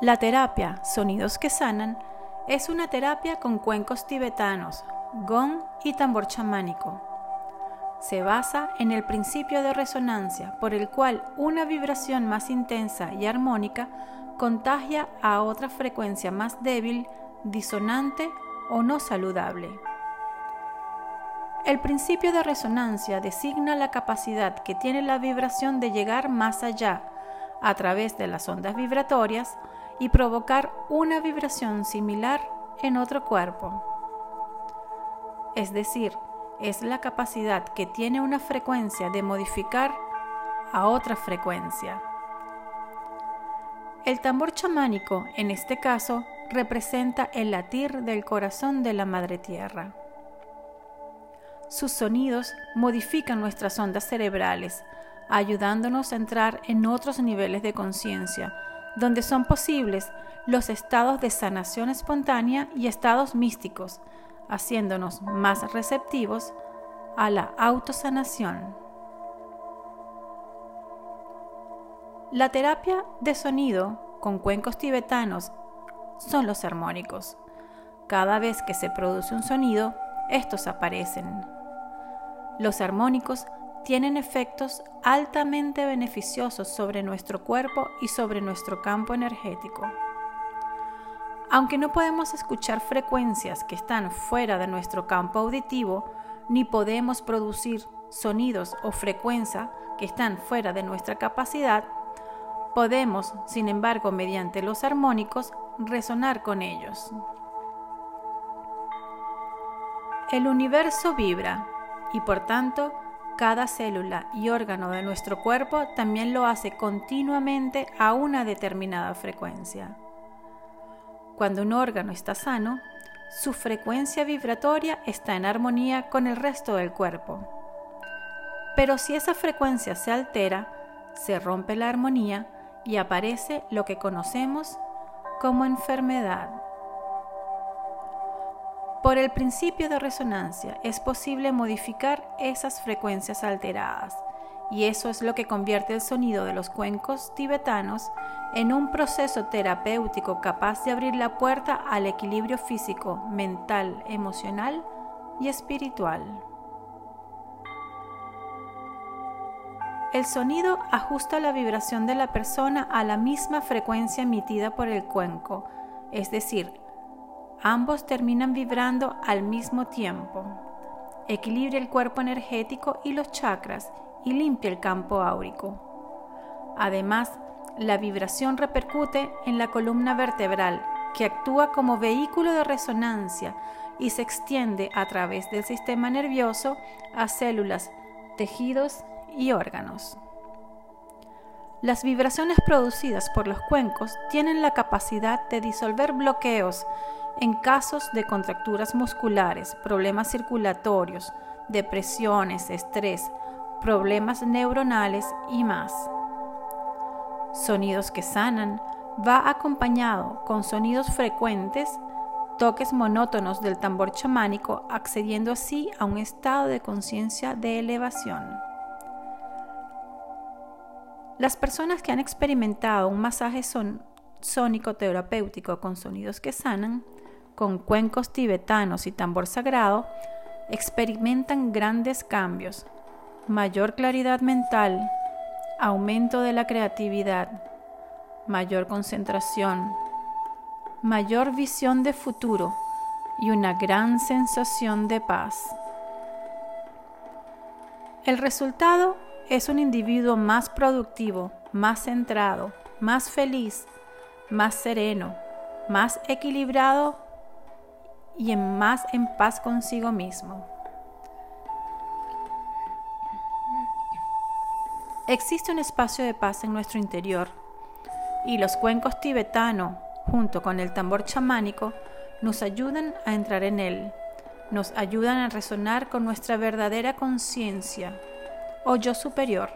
La terapia Sonidos que Sanan es una terapia con cuencos tibetanos, gong y tambor chamánico. Se basa en el principio de resonancia por el cual una vibración más intensa y armónica contagia a otra frecuencia más débil, disonante o no saludable. El principio de resonancia designa la capacidad que tiene la vibración de llegar más allá, a través de las ondas vibratorias, y provocar una vibración similar en otro cuerpo. Es decir, es la capacidad que tiene una frecuencia de modificar a otra frecuencia. El tambor chamánico, en este caso, representa el latir del corazón de la Madre Tierra. Sus sonidos modifican nuestras ondas cerebrales, ayudándonos a entrar en otros niveles de conciencia, donde son posibles los estados de sanación espontánea y estados místicos, haciéndonos más receptivos a la autosanación. La terapia de sonido con cuencos tibetanos son los armónicos. Cada vez que se produce un sonido, estos aparecen. Los armónicos tienen efectos altamente beneficiosos sobre nuestro cuerpo y sobre nuestro campo energético. Aunque no podemos escuchar frecuencias que están fuera de nuestro campo auditivo, ni podemos producir sonidos o frecuencias que están fuera de nuestra capacidad, podemos, sin embargo, mediante los armónicos, resonar con ellos. El universo vibra y por tanto cada célula y órgano de nuestro cuerpo también lo hace continuamente a una determinada frecuencia. Cuando un órgano está sano, su frecuencia vibratoria está en armonía con el resto del cuerpo. Pero si esa frecuencia se altera, se rompe la armonía y aparece lo que conocemos como enfermedad. Por el principio de resonancia es posible modificar esas frecuencias alteradas y eso es lo que convierte el sonido de los cuencos tibetanos en un proceso terapéutico capaz de abrir la puerta al equilibrio físico, mental, emocional y espiritual. El sonido ajusta la vibración de la persona a la misma frecuencia emitida por el cuenco, es decir, Ambos terminan vibrando al mismo tiempo. Equilibra el cuerpo energético y los chakras y limpia el campo áurico. Además, la vibración repercute en la columna vertebral, que actúa como vehículo de resonancia y se extiende a través del sistema nervioso a células, tejidos y órganos. Las vibraciones producidas por los cuencos tienen la capacidad de disolver bloqueos en casos de contracturas musculares, problemas circulatorios, depresiones, estrés, problemas neuronales y más. Sonidos que sanan va acompañado con sonidos frecuentes, toques monótonos del tambor chamánico, accediendo así a un estado de conciencia de elevación. Las personas que han experimentado un masaje sónico terapéutico con sonidos que sanan con cuencos tibetanos y tambor sagrado, experimentan grandes cambios, mayor claridad mental, aumento de la creatividad, mayor concentración, mayor visión de futuro y una gran sensación de paz. El resultado es un individuo más productivo, más centrado, más feliz, más sereno, más equilibrado y en más en paz consigo mismo. Existe un espacio de paz en nuestro interior y los cuencos tibetanos, junto con el tambor chamánico, nos ayudan a entrar en él, nos ayudan a resonar con nuestra verdadera conciencia o yo superior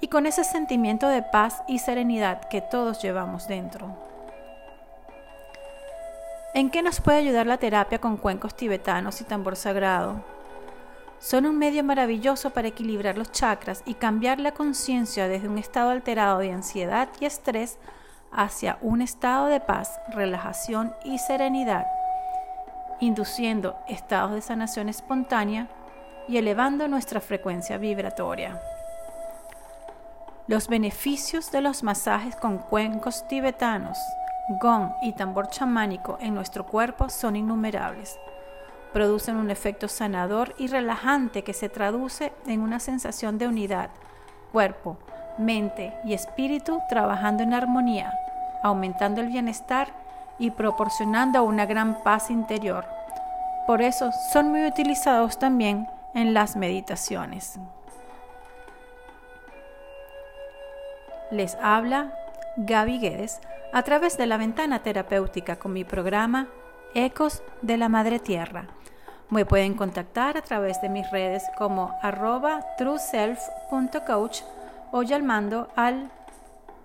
y con ese sentimiento de paz y serenidad que todos llevamos dentro. ¿En qué nos puede ayudar la terapia con cuencos tibetanos y tambor sagrado? Son un medio maravilloso para equilibrar los chakras y cambiar la conciencia desde un estado alterado de ansiedad y estrés hacia un estado de paz, relajación y serenidad, induciendo estados de sanación espontánea y elevando nuestra frecuencia vibratoria. Los beneficios de los masajes con cuencos tibetanos, gong y tambor chamánico en nuestro cuerpo son innumerables. Producen un efecto sanador y relajante que se traduce en una sensación de unidad, cuerpo, mente y espíritu trabajando en armonía, aumentando el bienestar y proporcionando una gran paz interior. Por eso son muy utilizados también en las meditaciones. Les habla Gaby Guedes a través de la ventana terapéutica con mi programa Ecos de la Madre Tierra. Me pueden contactar a través de mis redes como arroba trueself.coach o llamando al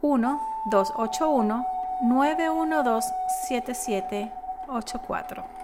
1-281-912-7784.